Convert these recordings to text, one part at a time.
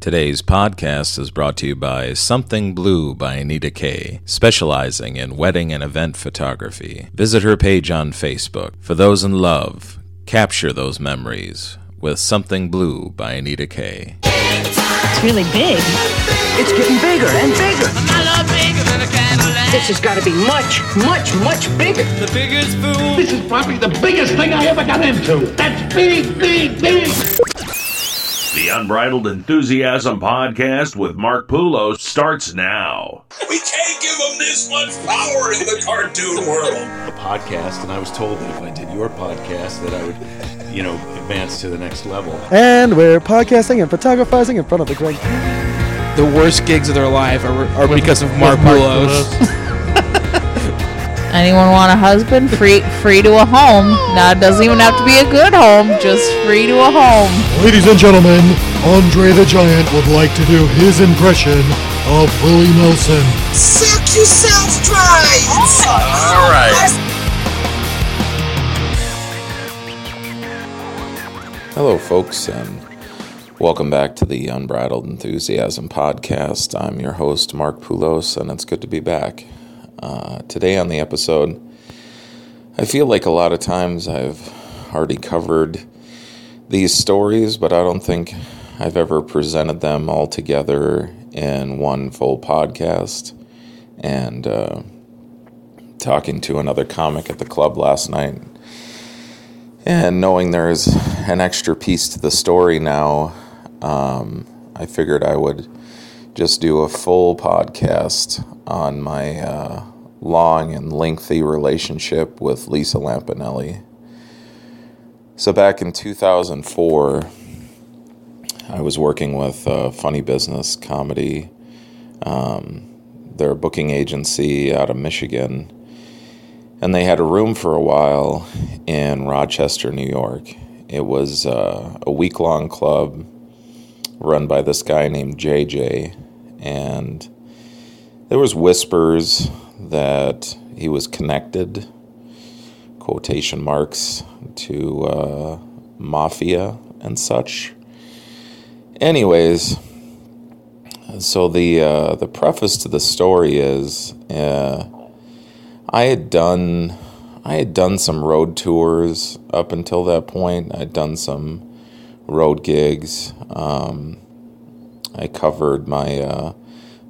Today's podcast is brought to you by Something Blue by Anita Kay, specializing in wedding and event photography. Visit her page on Facebook. For those in love, capture those memories with Something Blue by Anita Kay. It's really big. It's getting bigger and bigger. My love bigger than a Cadillac. This has got to be much, much, much bigger. the biggest fool. This is probably the biggest thing I ever got into. That's big, big, big. The Unbridled Enthusiasm podcast with Mark Poulos starts now. We can't give them this much power in the cartoon world. a podcast, and I was told that if I did your podcast, that I would, you know, advance to the next level. And we're podcasting and photographizing in front of the great. the worst gigs of their life are, are because of Mark Poulos. Anyone want a husband? Free free to a home. Now it doesn't even have to be a good home, just free to a home. Ladies and gentlemen, Andre the Giant would like to do his impression of Willie Nelson. Suck yourself dry. All right. Hello, folks, and welcome back to the Unbridled Enthusiasm podcast. I'm your host, Mark Poulos, and it's good to be back. Uh, today on the episode, I feel like a lot of times I've already covered these stories, but I don't think I've ever presented them all together in one full podcast. And uh, talking to another comic at the club last night, and knowing there's an extra piece to the story now, um, I figured I would just do a full podcast on my uh, long and lengthy relationship with Lisa Lampanelli. So, back in 2004, I was working with Funny Business Comedy. Um, they're a booking agency out of Michigan and they had a room for a while in Rochester, New York. It was uh, a week long club run by this guy named JJ, and there was whispers that he was connected, quotation marks, to uh, mafia and such. Anyways, so the uh, the preface to the story is. Uh, I had done I had done some road tours up until that point. I'd done some road gigs. Um, I covered my uh,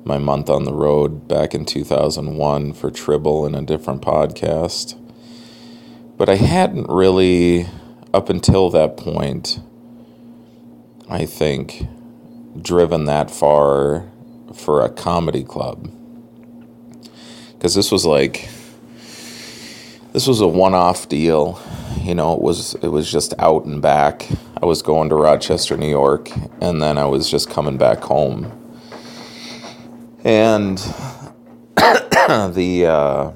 my month on the road back in 2001 for Tribble in a different podcast. But I hadn't really, up until that point, I think, driven that far for a comedy club. Because this was like this was a one-off deal. You know, it was it was just out and back. I was going to Rochester, New York, and then I was just coming back home. And the uh,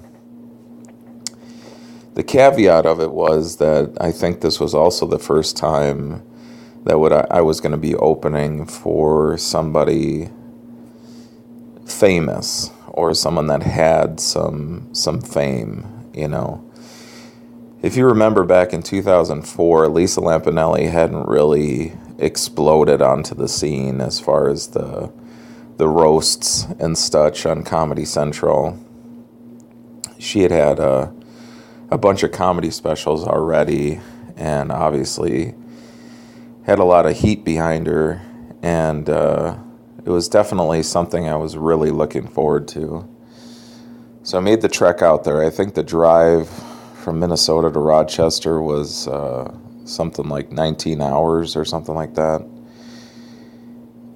the caveat of it was that I think this was also the first time that would I, I was going to be opening for somebody famous or someone that had some some fame you know. If you remember back in 2004, Lisa Lampanelli hadn't really exploded onto the scene as far as the the roasts and such on Comedy Central. She had had a a bunch of comedy specials already, and obviously had a lot of heat behind her, and uh, it was definitely something I was really looking forward to. So I made the trek out there. I think the drive from Minnesota to Rochester was uh, something like 19 hours or something like that.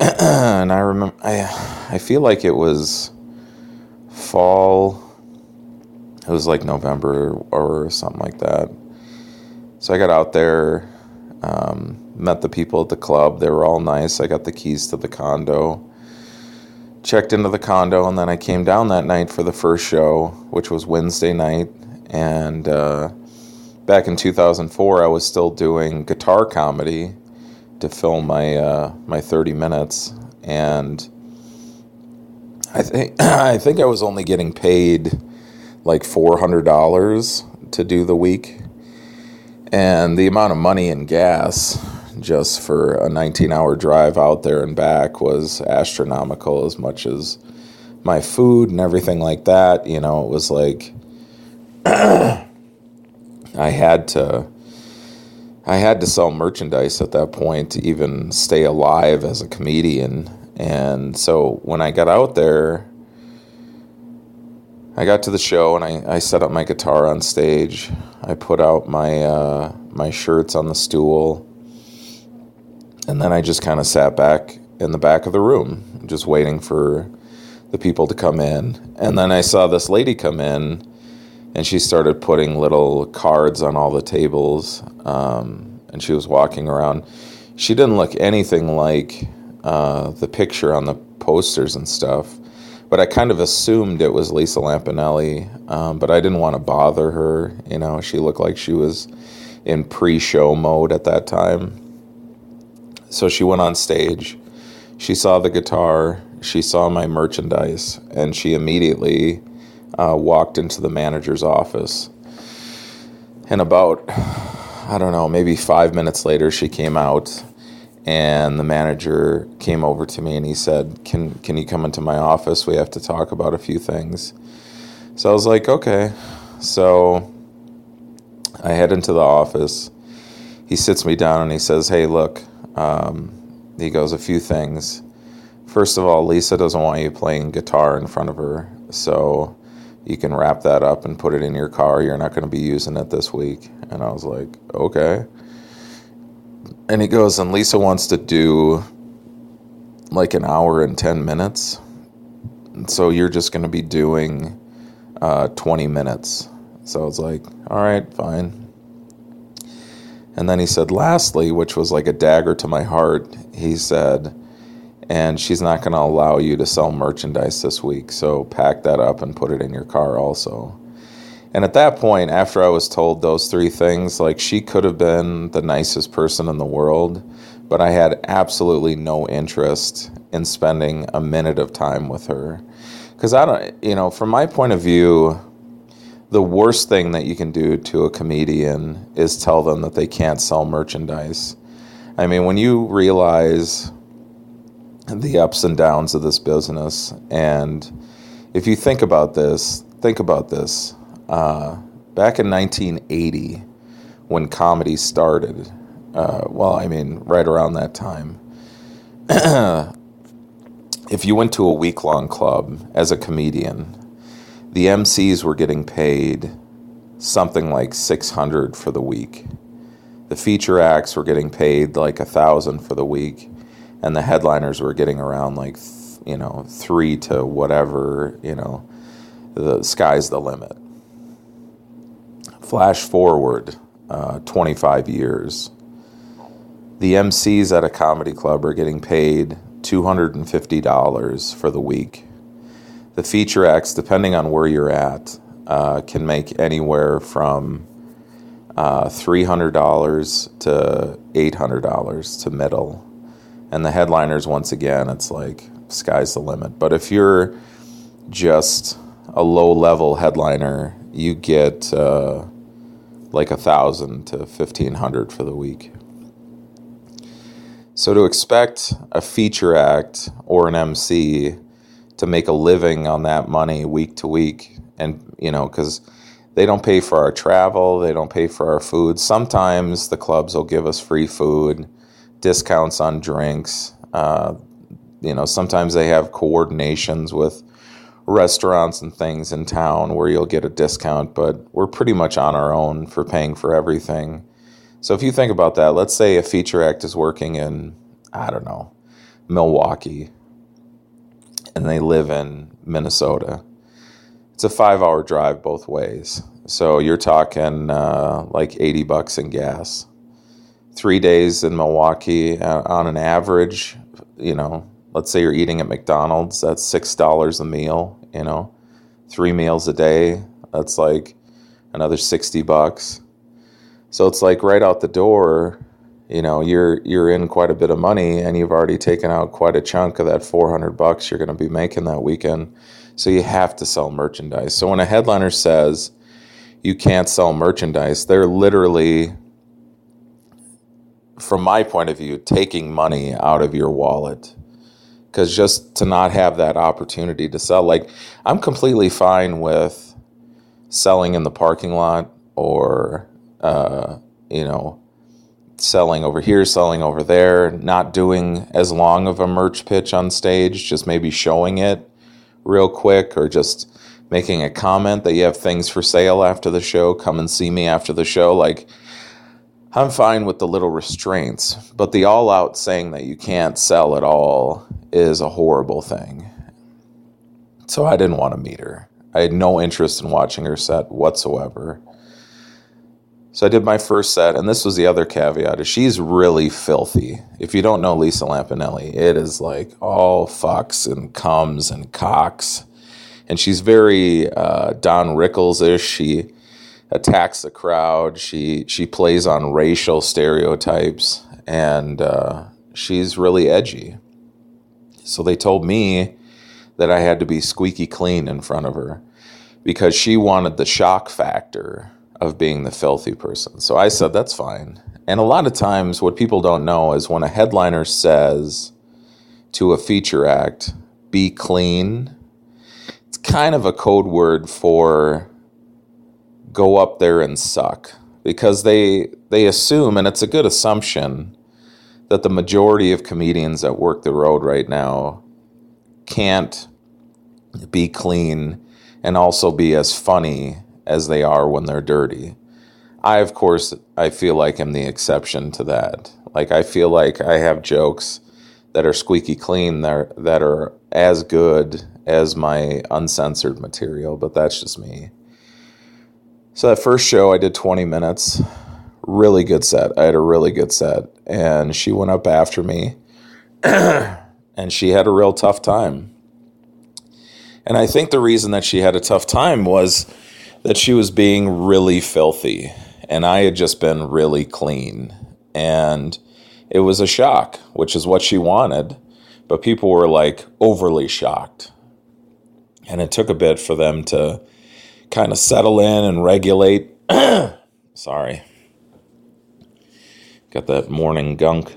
and I remember, I, I feel like it was fall. It was like November or something like that. So I got out there, um, met the people at the club. They were all nice. I got the keys to the condo checked into the condo, and then I came down that night for the first show, which was Wednesday night. And uh, back in 2004, I was still doing guitar comedy to fill my uh, my 30 minutes, and I think I think I was only getting paid like four hundred dollars to do the week, and the amount of money in gas just for a 19 hour drive out there and back was astronomical as much as my food and everything like that. You know, it was like I had to I had to sell merchandise at that point to even stay alive as a comedian. And so when I got out there, I got to the show and I, I set up my guitar on stage. I put out my uh, my shirts on the stool, and then I just kind of sat back in the back of the room, just waiting for the people to come in. And then I saw this lady come in, and she started putting little cards on all the tables, um, and she was walking around. She didn't look anything like uh, the picture on the posters and stuff but I kind of assumed it was Lisa Lampanelli, um, but I didn't want to bother her. You know, she looked like she was in pre-show mode at that time. So she went on stage. She saw the guitar. She saw my merchandise, and she immediately uh, walked into the manager's office. And about, I don't know, maybe five minutes later, she came out and the manager came over to me and he said, "Can can you come into my office? We have to talk about a few things." So I was like, "Okay." So I head into the office. He sits me down and he says, "Hey, look." Um, he goes, "A few things. First of all, Lisa doesn't want you playing guitar in front of her, so." You can wrap that up and put it in your car. You're not going to be using it this week. And I was like, okay and he goes, and Lisa wants to do like an hour and 10 minutes. So you're just going to be doing uh, 20 minutes. So I was like, all right, fine. And then he said, lastly, which was like a dagger to my heart, he said, and she's not going to allow you to sell merchandise this week. So pack that up and put it in your car also. And at that point, after I was told those three things, like she could have been the nicest person in the world, but I had absolutely no interest in spending a minute of time with her. Because I don't, you know, from my point of view, the worst thing that you can do to a comedian is tell them that they can't sell merchandise. I mean, when you realize the ups and downs of this business, and if you think about this, think about this. Uh, back in 1980, when comedy started, uh, well, I mean, right around that time, if you went to a week long club as a comedian, the MCs were getting paid something like 600 for the week. The feature acts were getting paid like a thousand for the week, and the headliners were getting around like, you know, three to whatever, you know, the sky's the limit. Flash forward uh, 25 years. The MCs at a comedy club are getting paid $250 for the week. The feature acts, depending on where you're at, uh, can make anywhere from uh, $300 to $800 to middle. And the headliners, once again, it's like sky's the limit. But if you're just a low level headliner, you get uh, like a thousand to fifteen hundred for the week. So to expect a feature act or an MC to make a living on that money week to week, and you know, because they don't pay for our travel, they don't pay for our food. Sometimes the clubs will give us free food, discounts on drinks. Uh, you know, sometimes they have coordinations with restaurants and things in town where you'll get a discount, but we're pretty much on our own for paying for everything. So if you think about that, let's say a feature act is working in, I don't know, Milwaukee, and they live in Minnesota. It's a five hour drive both ways. So you're talking uh, like 80 bucks in gas. Three days in Milwaukee uh, on an average, you know, let's say you're eating at McDonald's, that's $6 a meal you know, three meals a day. That's like another 60 bucks. So it's like right out the door, you know, you're you're in quite a bit of money and you've already taken out quite a chunk of that 400 bucks you're going to be making that weekend. So you have to sell merchandise. So when a headliner says you can't sell merchandise, they're literally from my point of view, taking money out of your wallet. Because just to not have that opportunity to sell, like, I'm completely fine with selling in the parking lot or, uh, you know, selling over here, selling over there, not doing as long of a merch pitch on stage, just maybe showing it real quick or just making a comment that you have things for sale after the show, come and see me after the show. Like, I'm fine with the little restraints, but the all out saying that you can't sell at all is a horrible thing. So I didn't want to meet her. I had no interest in watching her set whatsoever. So I did my first set, and this was the other caveat: is she's really filthy. If you don't know Lisa Lampanelli, it is like all fucks and comes and cocks, and she's very uh, Don Rickles ish. She attacks the crowd. She she plays on racial stereotypes, and uh, she's really edgy. So they told me that I had to be squeaky clean in front of her because she wanted the shock factor of being the filthy person. So I said, that's fine. And a lot of times, what people don't know is when a headliner says to a feature act, be clean, it's kind of a code word for go up there and suck. Because they, they assume, and it's a good assumption, that the majority of comedians that work the road right now can't be clean and also be as funny as they are when they're dirty. I, of course, I feel like I'm the exception to that. Like I feel like I have jokes that are squeaky clean that are, that are as good as my uncensored material, but that's just me. So that first show I did 20 minutes. Really good set. I had a really good set. And she went up after me and she had a real tough time. And I think the reason that she had a tough time was that she was being really filthy and I had just been really clean. And it was a shock, which is what she wanted. But people were like overly shocked. And it took a bit for them to kind of settle in and regulate. Sorry. Got that morning gunk.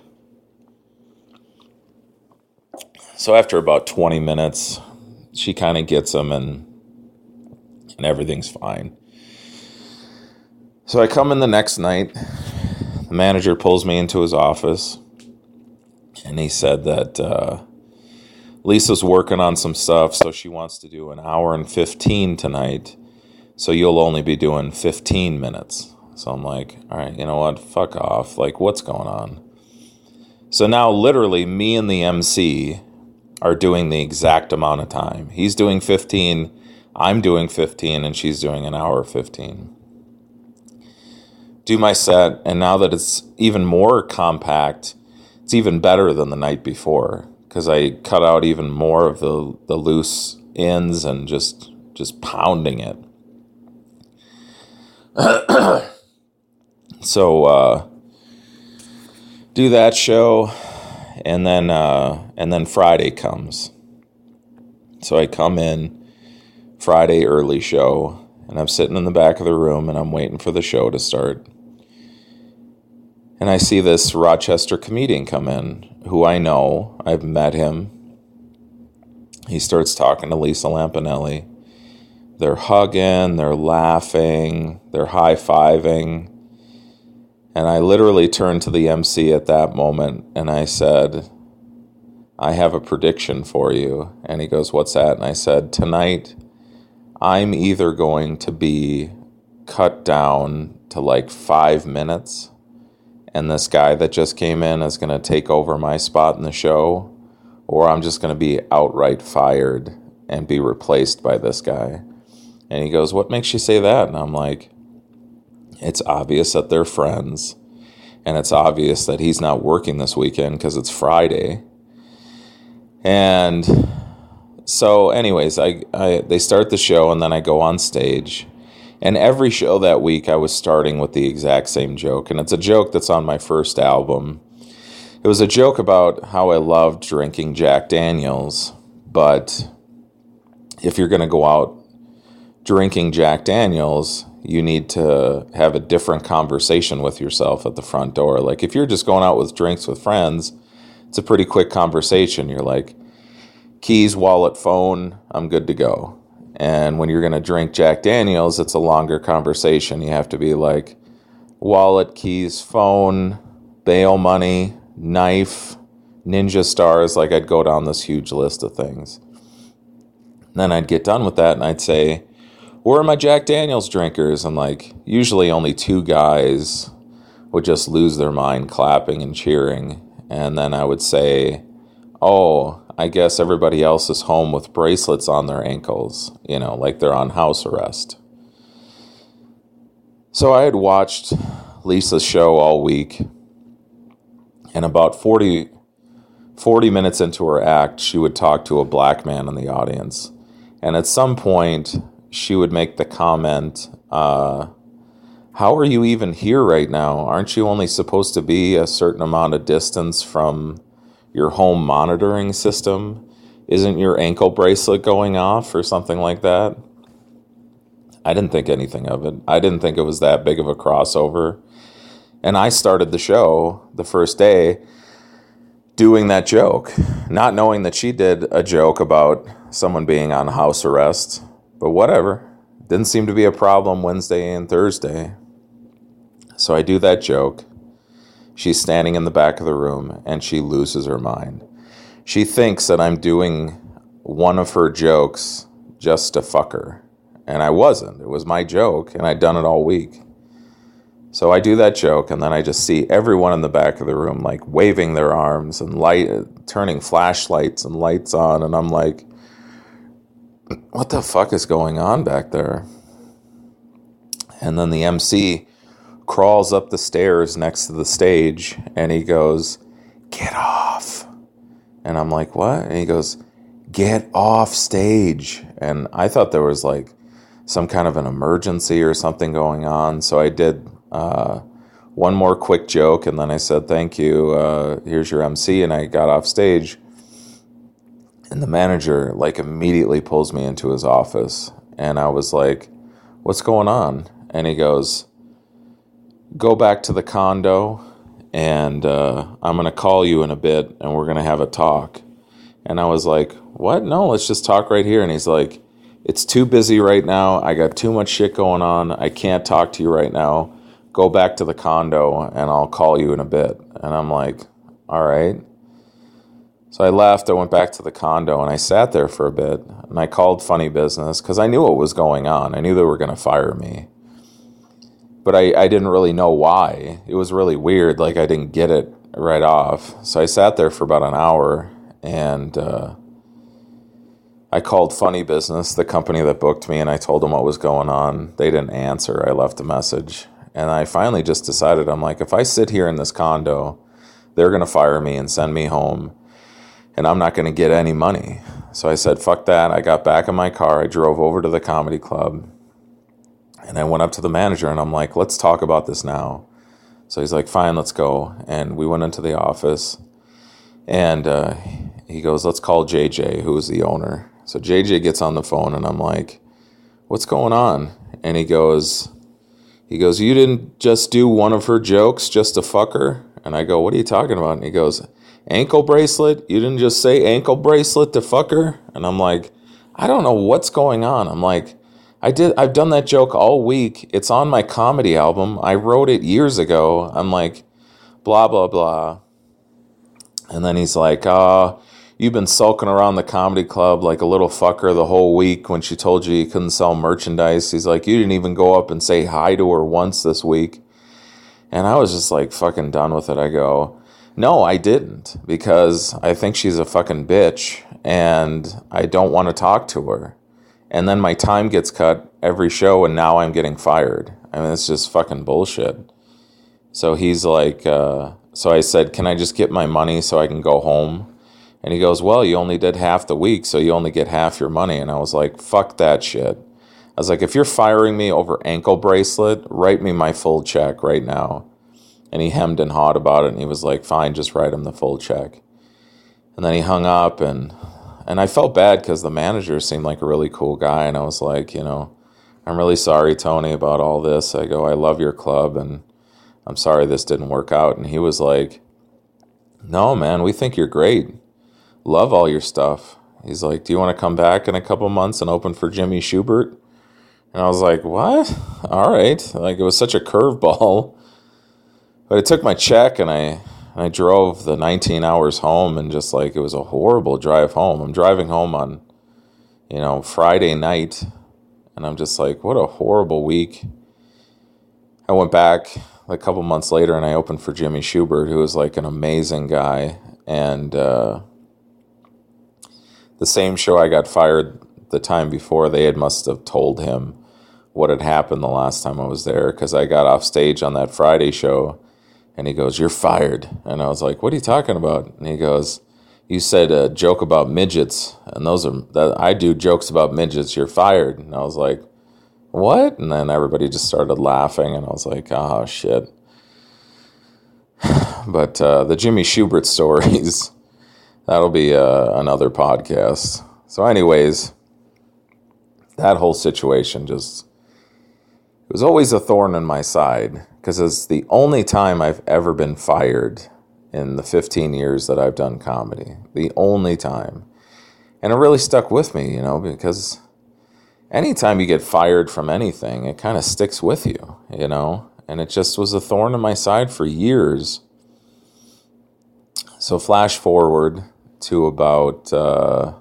So after about 20 minutes, she kind of gets them and and everything's fine. So I come in the next night. The manager pulls me into his office and he said that uh, Lisa's working on some stuff, so she wants to do an hour and 15 tonight. So you'll only be doing 15 minutes. So I'm like, all right, you know what? Fuck off. Like, what's going on? So now, literally, me and the MC are doing the exact amount of time. He's doing 15, I'm doing 15, and she's doing an hour 15. Do my set, and now that it's even more compact, it's even better than the night before because I cut out even more of the, the loose ends and just just pounding it. so uh, do that show, and then uh, and then Friday comes. So I come in Friday early show, and I'm sitting in the back of the room, and I'm waiting for the show to start. And I see this Rochester comedian come in, who I know. I've met him. He starts talking to Lisa Lampanelli. They're hugging, they're laughing, they're high fiving. And I literally turned to the MC at that moment and I said, I have a prediction for you. And he goes, What's that? And I said, Tonight, I'm either going to be cut down to like five minutes, and this guy that just came in is going to take over my spot in the show, or I'm just going to be outright fired and be replaced by this guy. And he goes, What makes you say that? And I'm like, It's obvious that they're friends. And it's obvious that he's not working this weekend because it's Friday. And so, anyways, I, I they start the show and then I go on stage. And every show that week, I was starting with the exact same joke. And it's a joke that's on my first album. It was a joke about how I loved drinking Jack Daniels, but if you're going to go out drinking Jack Daniels, you need to have a different conversation with yourself at the front door. Like if you're just going out with drinks with friends, it's a pretty quick conversation. You're like, keys, wallet, phone, I'm good to go. And when you're going to drink Jack Daniels, it's a longer conversation. You have to be like, wallet, keys, phone, bail money, knife, ninja stars. Like I'd go down this huge list of things. Then I'd get done with that and I'd say, Are my Jack Daniels drinkers? And like, usually only two guys would just lose their mind clapping and cheering. And then I would say, Oh, I guess everybody else is home with bracelets on their ankles, you know, like they're on house arrest. So I had watched Lisa's show all week, and about 40, 40 minutes into her act, she would talk to a black man in the audience. And at some point, she would make the comment, uh, How are you even here right now? Aren't you only supposed to be a certain amount of distance from your home monitoring system? Isn't your ankle bracelet going off or something like that? I didn't think anything of it. I didn't think it was that big of a crossover. And I started the show the first day doing that joke, not knowing that she did a joke about someone being on house arrest, but whatever. Didn't seem to be a problem Wednesday and Thursday. So I do that joke. She's standing in the back of the room and she loses her mind. She thinks that I'm doing one of her jokes just to fuck her. And I wasn't. It was my joke, and I'd done it all week. So I do that joke, and then I just see everyone in the back of the room like waving their arms and light, turning flashlights and lights on, and I'm like, "What the fuck is going on back there?" And then the MC crawls up the stairs next to the stage, and he goes, "Get off!" And I'm like, "What?" And he goes, "Get off stage!" And I thought there was like some kind of an emergency or something going on. So I did uh, one more quick joke and then I said, Thank you. Uh, here's your MC. And I got off stage. And the manager, like, immediately pulls me into his office. And I was like, What's going on? And he goes, Go back to the condo and uh, I'm going to call you in a bit and we're going to have a talk. And I was like, What? No, let's just talk right here. And he's like, it's too busy right now. I got too much shit going on. I can't talk to you right now. Go back to the condo and I'll call you in a bit. And I'm like, all right. So I left. I went back to the condo and I sat there for a bit and I called Funny Business because I knew what was going on. I knew they were going to fire me. But I, I didn't really know why. It was really weird. Like I didn't get it right off. So I sat there for about an hour and, uh, I called Funny Business, the company that booked me, and I told them what was going on. They didn't answer. I left a message. And I finally just decided I'm like, if I sit here in this condo, they're going to fire me and send me home, and I'm not going to get any money. So I said, fuck that. I got back in my car. I drove over to the comedy club, and I went up to the manager, and I'm like, let's talk about this now. So he's like, fine, let's go. And we went into the office, and uh, he goes, let's call JJ, who is the owner. So JJ gets on the phone and I'm like, "What's going on?" And he goes he goes, "You didn't just do one of her jokes just to fuck her?" And I go, "What are you talking about?" And he goes, "Ankle bracelet? You didn't just say ankle bracelet to fuck her?" And I'm like, "I don't know what's going on." I'm like, I did I've done that joke all week. It's on my comedy album. I wrote it years ago. I'm like, blah blah blah. And then he's like, "Uh, you've been sulking around the comedy club like a little fucker the whole week when she told you you couldn't sell merchandise. He's like, you didn't even go up and say hi to her once this week. And I was just like fucking done with it. I go, no, I didn't because I think she's a fucking bitch and I don't want to talk to her. And then my time gets cut every show and now I'm getting fired. I mean, it's just fucking bullshit. So he's like, uh, so I said, can I just get my money so I can go home? And he goes, Well, you only did half the week, so you only get half your money. And I was like, Fuck that shit. I was like, If you're firing me over ankle bracelet, write me my full check right now. And he hemmed and hawed about it. And he was like, Fine, just write him the full check. And then he hung up. And, and I felt bad because the manager seemed like a really cool guy. And I was like, You know, I'm really sorry, Tony, about all this. I go, I love your club and I'm sorry this didn't work out. And he was like, No, man, we think you're great. Love all your stuff. He's like, Do you want to come back in a couple months and open for Jimmy Shubert? And I was like, What? All right. Like, it was such a curveball. But I took my check and I I drove the 19 hours home and just like it was a horrible drive home. I'm driving home on, you know, Friday night and I'm just like, what a horrible week. I went back a couple months later and I opened for Jimmy Shubert, who was like an amazing guy. And uh, the same show I got fired the time before, they had must have told him what had happened the last time I was there because I got off stage on that Friday show and he goes, You're fired. And I was like, What are you talking about? And he goes, You said a joke about midgets, and those are that I do jokes about midgets, you're fired. And I was like, What? And then everybody just started laughing, and I was like, Oh shit. But uh, the Jimmy Shubert stories, that'll be uh, another podcast. So, anyways, that whole situation just it was always a thorn in my side because it's the only time I've ever been fired in the 15 years that I've done comedy. The only time. And it really stuck with me, you know, because anytime you get fired from anything, it kind of sticks with you, you know, and it just was a thorn in my side for years. So, flash forward to about, uh,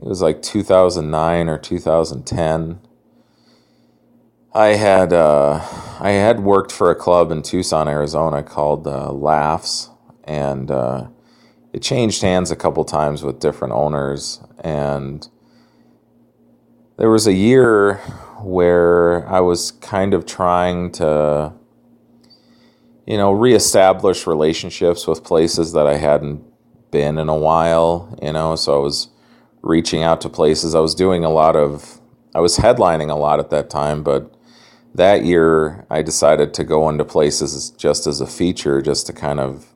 it was like 2009 or 2010 I had uh, I had worked for a club in Tucson, Arizona called uh, Laughs, and uh, it changed hands a couple times with different owners. And there was a year where I was kind of trying to, you know, reestablish relationships with places that I hadn't been in a while. You know, so I was reaching out to places. I was doing a lot of I was headlining a lot at that time, but that year I decided to go into places just as a feature, just to kind of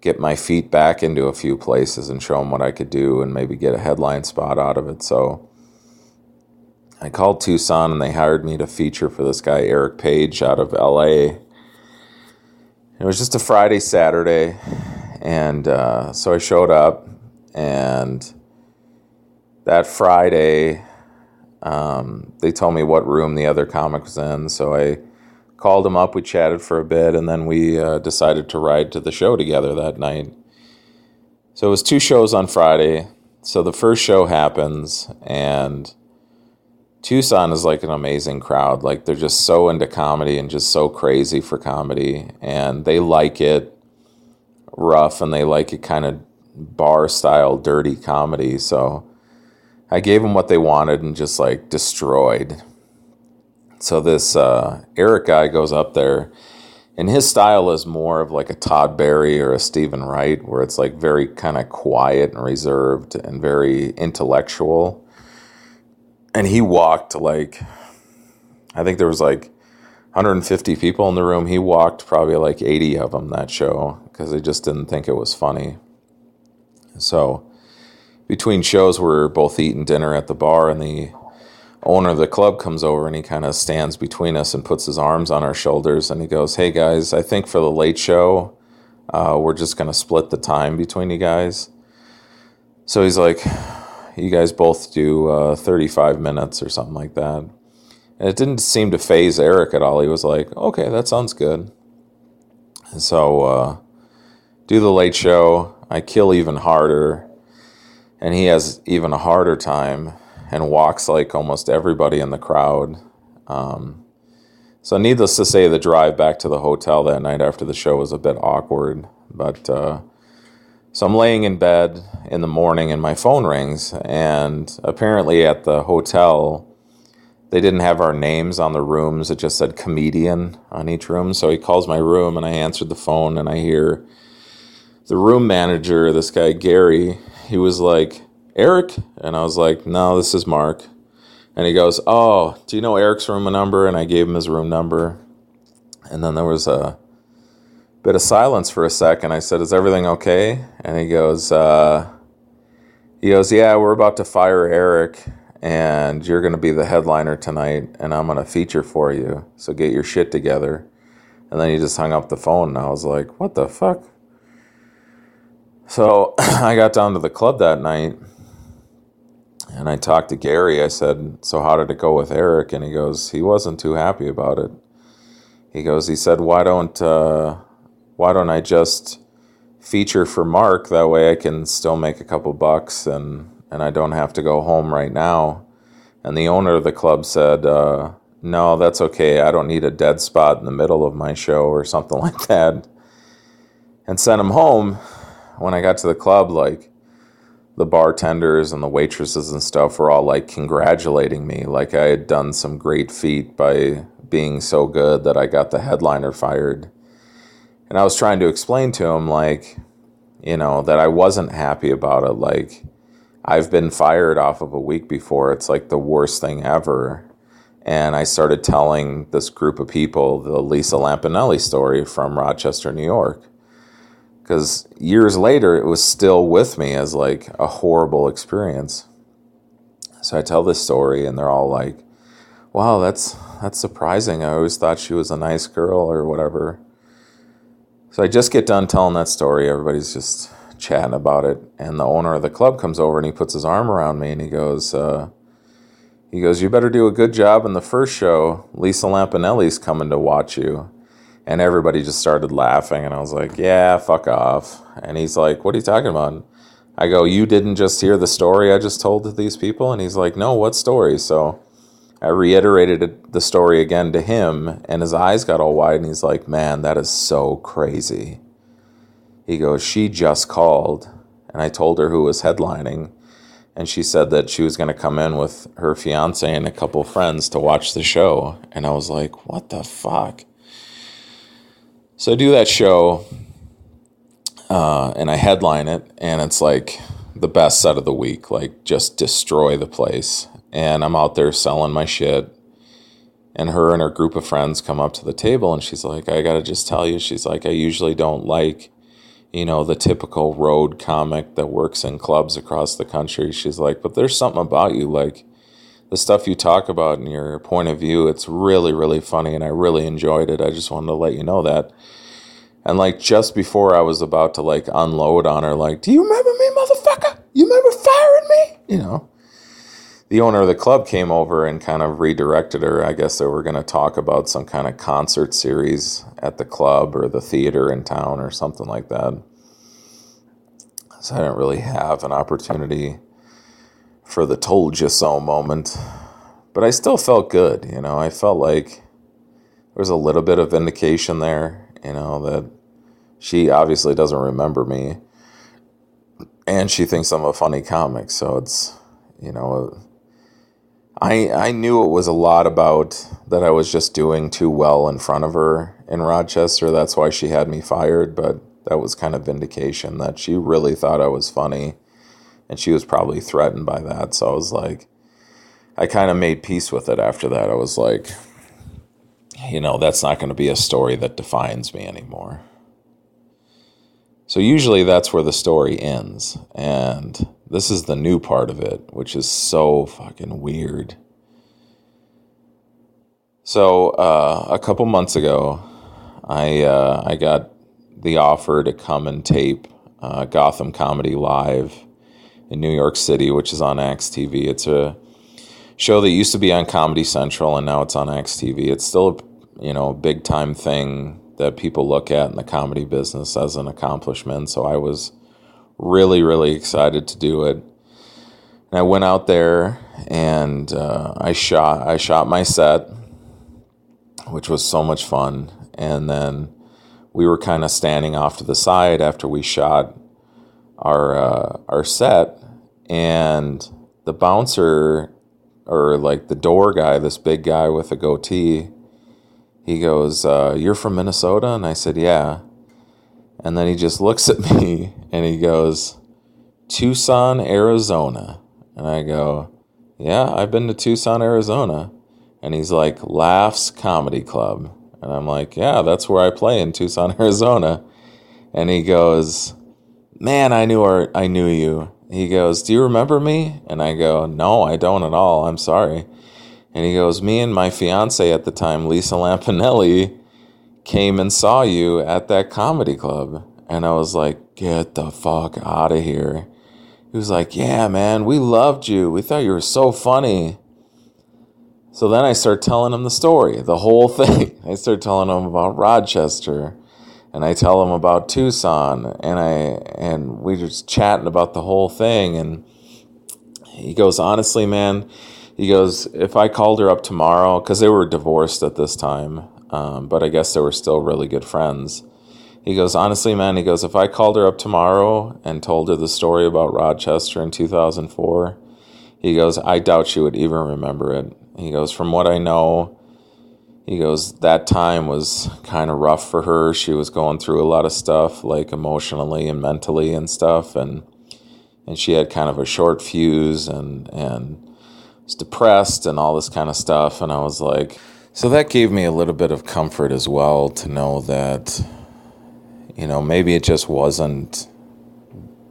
get my feet back into a few places and show them what I could do and maybe get a headline spot out of it. So I called Tucson and they hired me to feature for this guy, Eric Page, out of LA. It was just a Friday, Saturday. And uh, so I showed up, and that Friday, um, they told me what room the other comic was in, so I called him up. We chatted for a bit, and then we uh, decided to ride to the show together that night. So it was two shows on Friday. So the first show happens, and Tucson is like an amazing crowd. Like they're just so into comedy and just so crazy for comedy, and they like it rough and they like it kind of bar style, dirty comedy. So I gave them what they wanted and just like destroyed. So this uh, Eric guy goes up there, and his style is more of like a Todd Barry or a Steven Wright, where it's like very kind of quiet and reserved and very intellectual. And he walked like, I think there was like 150 people in the room. He walked probably like 80 of them that show because they just didn't think it was funny. So between shows, we're both eating dinner at the bar, and the owner of the club comes over and he kind of stands between us and puts his arms on our shoulders and he goes, Hey guys, I think for the late show, uh, we're just going to split the time between you guys. So he's like, You guys both do uh, 35 minutes or something like that. And it didn't seem to phase Eric at all. He was like, Okay, that sounds good. And so, uh, do the late show. I kill even harder and he has even a harder time and walks like almost everybody in the crowd. Um, so, needless to say, the drive back to the hotel that night after the show was a bit awkward. But uh, so I'm laying in bed in the morning and my phone rings. And apparently, at the hotel, they didn't have our names on the rooms. It just said comedian on each room. So he calls my room and I answered the phone and I hear the room manager, this guy Gary, he was like, Eric? And I was like, no, this is Mark. And he goes, oh, do you know Eric's room number? And I gave him his room number. And then there was a bit of silence for a second. I said, is everything okay? And he goes, uh, he goes, yeah, we're about to fire Eric. and you're going to be the headliner tonight, and I'm going to feature for you. So get your shit together. And then he just hung up the phone, and I was like, what the fuck? So I got down to the club that night, and I talked to Gary. I said, so how did it go with Eric? And he goes, he wasn't too happy about it. He goes, he said, why don't, uh, why don't I just feature for Mark? That way I can still make a couple bucks and and I don't have to go home right now. And the owner of the club said, uh, No, that's okay. I don't need a dead spot in the middle of my show or something like that. And sent him home. When I got to the club, like the bartenders and the waitresses and stuff were all like congratulating me, like I had done some great feat by being so good that I got the headliner fired. And I was trying to explain to him, like, you know, that I wasn't happy about it. Like, I've been fired off of a week before. It's like the worst thing ever. And I started telling this group of people the Lisa Lampanelli story from Rochester, New York. Because years later, it was still with me as like a horrible experience. So I tell this story, and they're all like, wow, that's, that's surprising. I always thought she was a nice girl or whatever. So I just get done telling that story. Everybody's just chatting about it, and the owner of the club comes over and he puts his arm around me and he goes, uh, he goes, you better do a good job in the first show. Lisa Lampanelli's coming to watch you. And everybody just started laughing, and I was like, yeah, fuck off. And he's like, what are you talking about? I go, you didn't just hear the story I just told to these people? And he's like, no, what story? So I reiterated the story again to him, and his eyes got all wide, and he's like, man, that is so crazy. He goes, She just called. And I told her who was headlining. And she said that she was going to come in with her fiance and a couple friends to watch the show. And I was like, What the fuck? So I do that show uh, and I headline it. And it's like the best set of the week, like just destroy the place. And I'm out there selling my shit. And her and her group of friends come up to the table and she's like, I got to just tell you, she's like, I usually don't like you know, the typical road comic that works in clubs across the country. She's like, but there's something about you, like the stuff you talk about and your point of view. It's really, really funny, and I really enjoyed it. I just wanted to let you know that. And like just before I was about to like unload on her, like, do you remember me, motherfucker? You remember firing me? You know. The owner of the club came over and kind of redirected her. I guess they were going to talk about some kind of concert series at the club or the theater in town or something like that. So I didn't really have an opportunity for the told you so moment. But I still felt good, you know. I felt like there was a little bit of vindication there, you know, that she obviously doesn't remember me. And she thinks I'm a funny comic, so it's, you know, I I knew it was a lot about that I was just doing too well in front of her in Rochester. That's why she had me fired, but that was kind of vindication that she really thought I was funny and she was probably threatened by that. So I was like I kind of made peace with it after that. I was like you know, that's not going to be a story that defines me anymore. So usually that's where the story ends and this is the new part of it, which is so fucking weird. So uh, a couple months ago, I uh, I got the offer to come and tape uh, Gotham Comedy Live in New York City, which is on AXS-TV. It's a show that used to be on Comedy Central and now it's on AXS-TV. It's still a you know big time thing that people look at in the comedy business as an accomplishment. So I was really, really excited to do it. And I went out there and uh, I shot. I shot my set, which was so much fun. And then we were kind of standing off to the side after we shot our uh, our set, and the bouncer or like the door guy, this big guy with a goatee, he goes, uh, "You're from Minnesota?" And I said, "Yeah." And then he just looks at me and he goes, Tucson, Arizona. And I go, Yeah, I've been to Tucson, Arizona. And he's like, Laughs Comedy Club. And I'm like, Yeah, that's where I play in Tucson, Arizona. And he goes, Man, I knew our, I knew you. He goes, Do you remember me? And I go, No, I don't at all. I'm sorry. And he goes, Me and my fiance at the time, Lisa Lampanelli, came and saw you at that comedy club. And I was like, Get the fuck out of here. He was like, Yeah, man, we loved you. We thought you were so funny. So then I start telling him the story, the whole thing. I start telling him about Rochester and I tell him about Tucson and I and we just chatting about the whole thing and he goes, honestly, man, he goes, if I called her up tomorrow, because they were divorced at this time, um, but I guess they were still really good friends. He goes, honestly, man, he goes, if I called her up tomorrow and told her the story about Rochester in 2004, he goes, I doubt she would even remember it. He goes, From what I know, he goes, that time was kind of rough for her. She was going through a lot of stuff, like emotionally and mentally and stuff. And, and she had kind of a short fuse and, and was depressed and all this kind of stuff. And I was like, so that gave me a little bit of comfort as well to know that, you know, maybe it just wasn't,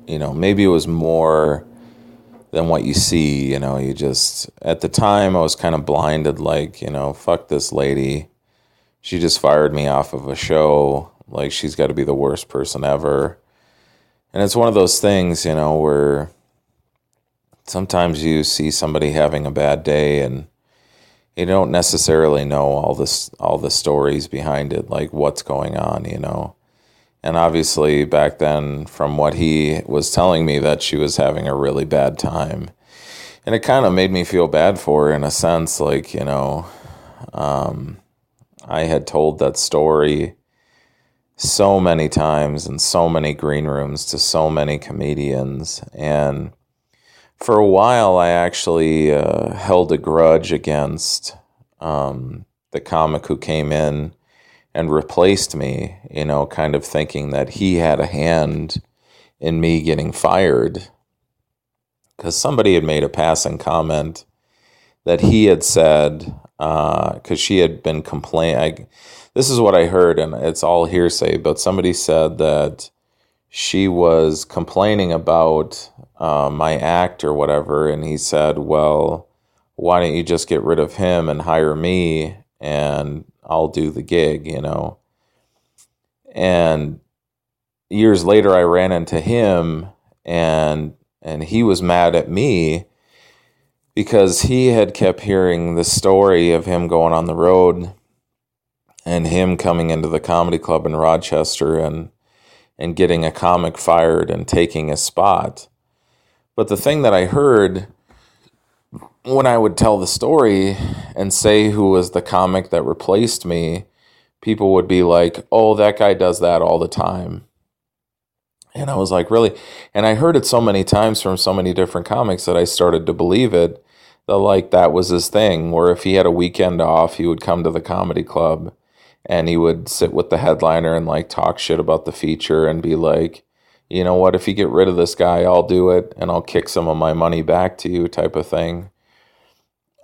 you know, maybe it was more than what you see. You know, you just, at the time, I was kind of blinded, like, you know, fuck this lady. She just fired me off of a show. Like, she's got to be the worst person ever. And it's one of those things, you know, where sometimes you see somebody having a bad day and you don't necessarily know all this all the stories behind it like what's going on you know and obviously back then from what he was telling me that she was having a really bad time. And it kind of made me feel bad for her in a sense like you know um, i had told that story so many times in so many green rooms to so many comedians. And for a while i actually uh, held a grudge against um, the comic who came in and replaced me, you know, kind of thinking that he had a hand in me getting fired. Because somebody had made a passing comment that he had said, because uh, she had been complaining. This is what I heard, and it's all hearsay, but somebody said that she was complaining about uh, my act or whatever, and he said, Well, why don't you just get rid of him and hire me? And I'll do the gig, you know. And years later I ran into him and and he was mad at me because he had kept hearing the story of him going on the road and him coming into the comedy club in Rochester and and getting a comic fired and taking a spot. But the thing that I heard when I would tell the story and say who was the comic that replaced me, people would be like, oh, that guy does that all the time. And I was like, really? And I heard it so many times from so many different comics that I started to believe it. That like that was his thing, where if he had a weekend off, he would come to the comedy club and he would sit with the headliner and like talk shit about the feature and be like, you know what, if you get rid of this guy, I'll do it and I'll kick some of my money back to you, type of thing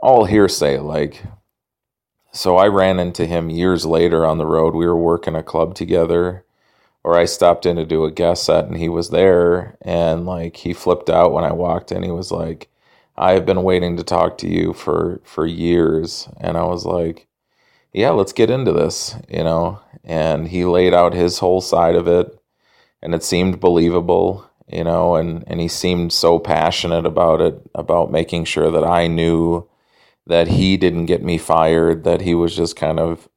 all hearsay. Like, so I ran into him years later on the road. We were working a club together, or I stopped in to do a guest set, and he was there. And like, he flipped out when I walked in. He was like, "I have been waiting to talk to you for for years." And I was like, "Yeah, let's get into this," you know. And he laid out his whole side of it, and it seemed believable you know, and, and he seemed so passionate about it, about making sure that I knew that he didn't get me fired, that he was just kind of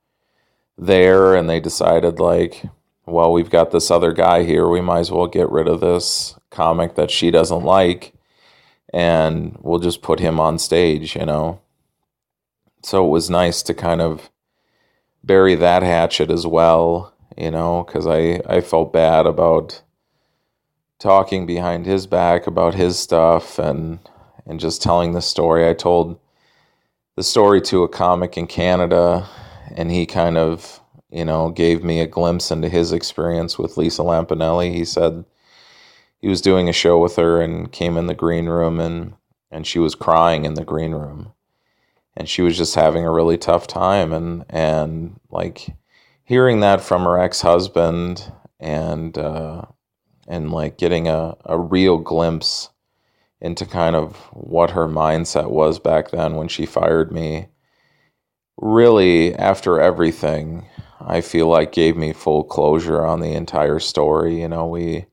there and they decided like, well, we've got this other guy here, we might as well get rid of this comic that she doesn't like and we'll just put him on stage, you know. So it was nice to kind of bury that hatchet as well, you know, cuz I I felt bad about talking behind his back about his stuff and and just telling the story. I told the story to a comic in Canada, and he kind of, you know, gave me a glimpse into his experience with Lisa Lampanelli. He said he was doing a show with her and came in the green room and and she was crying in the green room. And she was just having a really tough time and and like hearing that from her ex-husband and uh and like getting a, a real glimpse into kind of what her mindset was back then when she fired me. Really, after everything, I feel like gave me full closure on the entire story. You know, we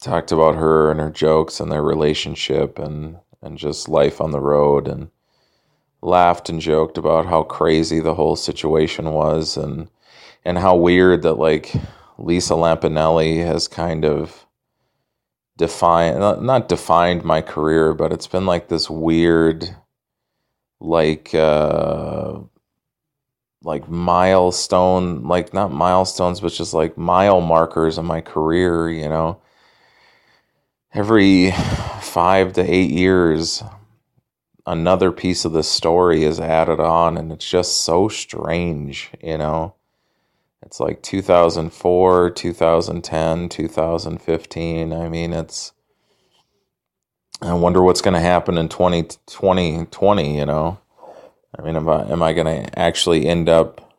talked about her and her jokes and their relationship and and just life on the road and laughed and joked about how crazy the whole situation was and and how weird that like Lisa Lampanelli has kind of defined not defined my career, but it's been like this weird like uh like milestone like not milestones but just like mile markers in my career you know? Every five to eight years another piece of the story is added on and it's just so strange you know it's like 2004 2010 2015 i mean it's i wonder what's going to happen in 2020 20, you know? I mean am i, am I going to actually end up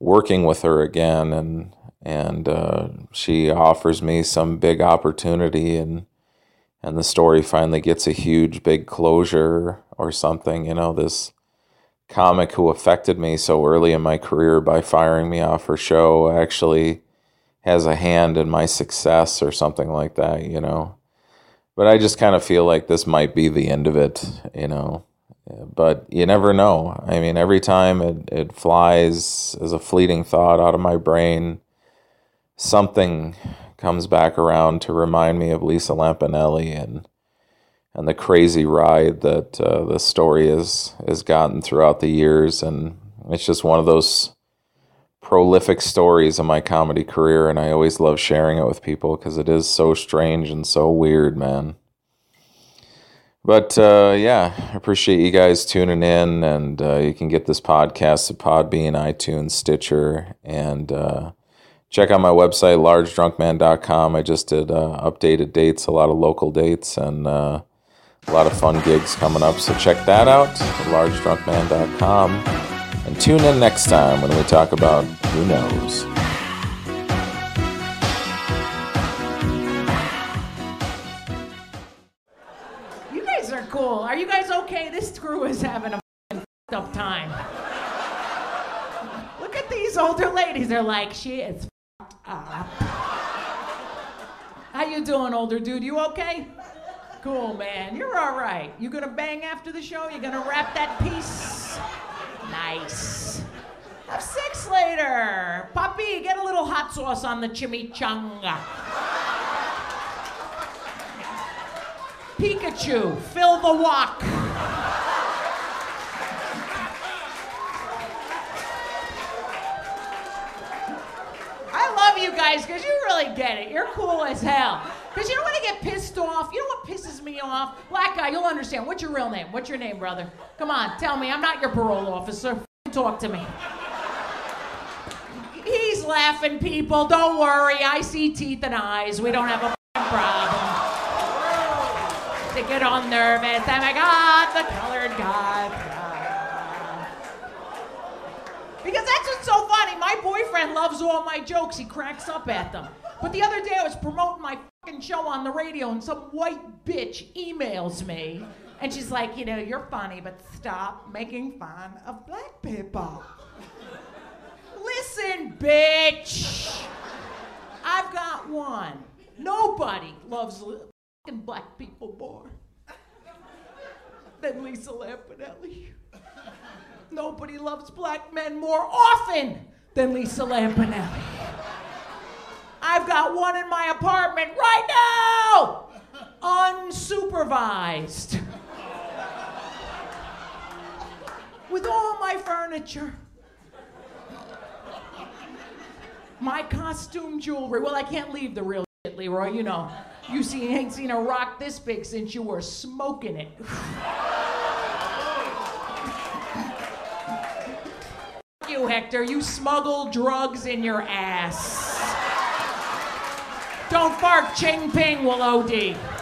working with her again? And and uh, she offers me some big opportunity and and the story finally gets a huge big closure or something you know this comic who affected me so early in my career by firing me off her show actually has a hand in my success or something like that you know? But i just kind of feel like this might be the end of it you know? But you never know. I mean every time it, it flies as a fleeting thought out of my brain something comes back around to remind me of Lisa Lampanelli and and the crazy ride that uh, the story has has gotten throughout the years, and it's just one of those prolific stories in my comedy career, and I always love sharing it with people because it is so strange and so weird, man. But uh, yeah, I appreciate you guys tuning in, and uh, you can get this podcast at Podbean, iTunes, Stitcher, and uh, check out my website, largedrunkman.com. I just did uh, updated dates, a lot of local dates, and uh, a lot of fun gigs coming up. So check that out, largedrunkman.com. And tune in next time when we talk about who knows. You guys are cool. Are you guys okay? This crew is having a up time. Look at these older ladies. They're like, she is up. How you doing, older dude? You okay? Cool, man. You're all right. You gonna bang after the show? You gonna wrap that piece? Nice. Have sex later. Puppy, get a little hot sauce on the chimichanga. Pikachu, fill the wok. I love you guys because you really get it. You're cool as hell. Because you don't want to get pissed off? You know what pisses me off? Black guy, you'll understand. What's your real name? What's your name, brother? Come on, tell me. I'm not your parole officer. F- talk to me. He's laughing, people. Don't worry. I see teeth and eyes. We don't have a problem. They get all nervous. Oh my God, the colored guy. Because that's what's so funny. My boyfriend loves all my jokes. He cracks up at them. But the other day I was promoting my fucking show on the radio and some white bitch emails me. And she's like, you know, you're funny, but stop making fun of black people. Listen, bitch. I've got one. Nobody loves fucking black people more than Lisa Lampanelli. Nobody loves black men more often than Lisa Lampanelli. I've got one in my apartment right now, unsupervised, with all my furniture. My costume jewelry. Well, I can't leave the real shit, Leroy. You know, you see, ain't seen a rock this big since you were smoking it. you, Hector. You smuggle drugs in your ass. Don't bark, Ching Ping will OD.